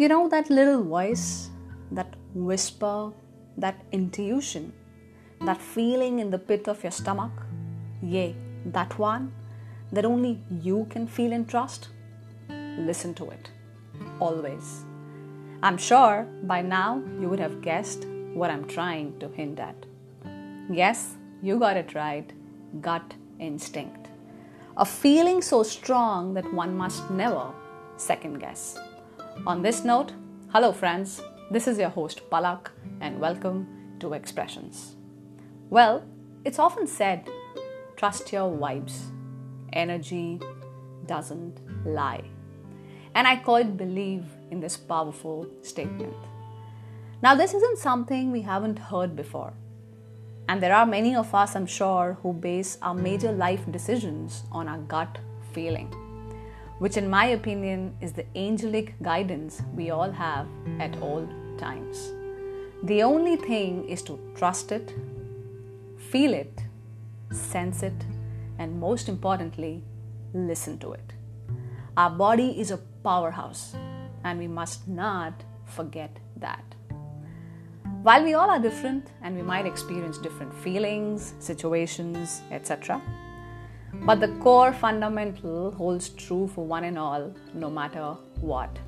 You know that little voice, that whisper, that intuition, that feeling in the pit of your stomach? Yea, that one that only you can feel and trust? Listen to it. Always. I'm sure by now you would have guessed what I'm trying to hint at. Yes, you got it right gut instinct. A feeling so strong that one must never second guess. On this note, hello friends, this is your host Palak, and welcome to Expressions. Well, it's often said trust your vibes, energy doesn't lie. And I quite believe in this powerful statement. Now, this isn't something we haven't heard before. And there are many of us, I'm sure, who base our major life decisions on our gut feeling which, in my opinion, is the angelic guidance we all have at all times. The only thing is to trust it, feel it, sense it, and most importantly, listen to it. Our body is a powerhouse, and we must not forget that. While we all are different and we might experience different feelings, situations, etc., but the core fundamental holds true for one and all, no matter what.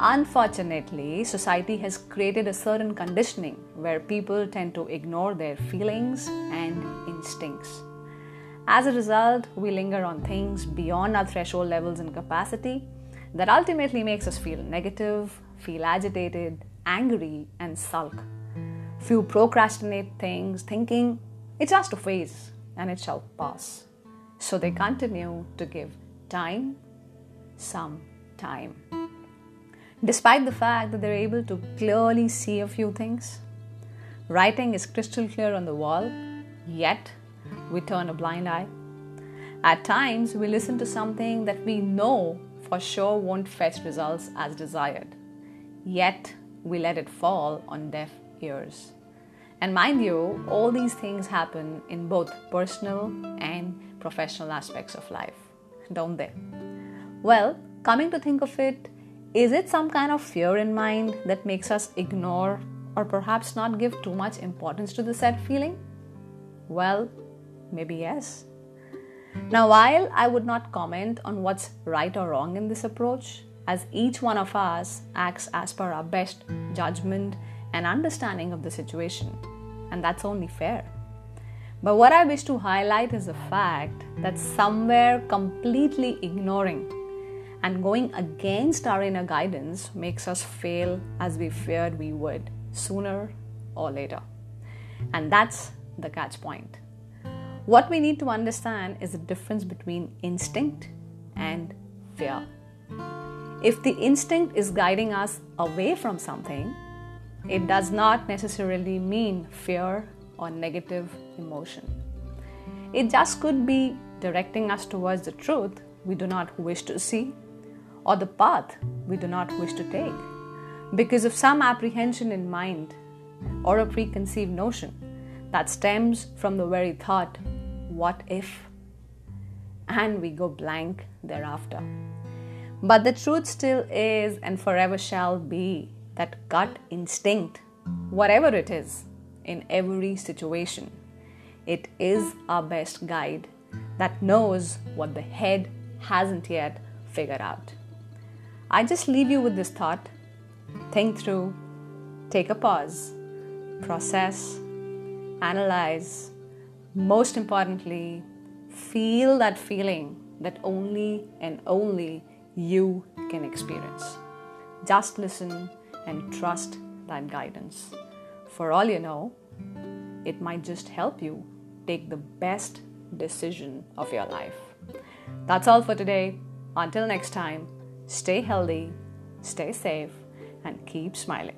Unfortunately, society has created a certain conditioning where people tend to ignore their feelings and instincts. As a result, we linger on things beyond our threshold levels and capacity that ultimately makes us feel negative, feel agitated, angry, and sulk. Few procrastinate things, thinking it's just a phase and it shall pass. So they continue to give time, some time. Despite the fact that they're able to clearly see a few things, writing is crystal clear on the wall, yet we turn a blind eye. At times, we listen to something that we know for sure won't fetch results as desired, yet we let it fall on deaf ears. And mind you, all these things happen in both personal and professional aspects of life, don't they? Well, coming to think of it, is it some kind of fear in mind that makes us ignore or perhaps not give too much importance to the said feeling? Well, maybe yes. Now, while I would not comment on what's right or wrong in this approach, as each one of us acts as per our best judgment and understanding of the situation, and that's only fair. But what I wish to highlight is the fact that somewhere completely ignoring and going against our inner guidance makes us fail as we feared we would sooner or later. And that's the catch point. What we need to understand is the difference between instinct and fear. If the instinct is guiding us away from something, it does not necessarily mean fear or negative emotion. It just could be directing us towards the truth we do not wish to see or the path we do not wish to take because of some apprehension in mind or a preconceived notion that stems from the very thought, what if? And we go blank thereafter. But the truth still is and forever shall be that gut instinct, whatever it is, in every situation. It is our best guide that knows what the head hasn't yet figured out. I just leave you with this thought think through, take a pause, process, analyze, most importantly, feel that feeling that only and only you can experience. Just listen and trust that guidance. For all you know, it might just help you take the best decision of your life. That's all for today. Until next time, stay healthy, stay safe, and keep smiling.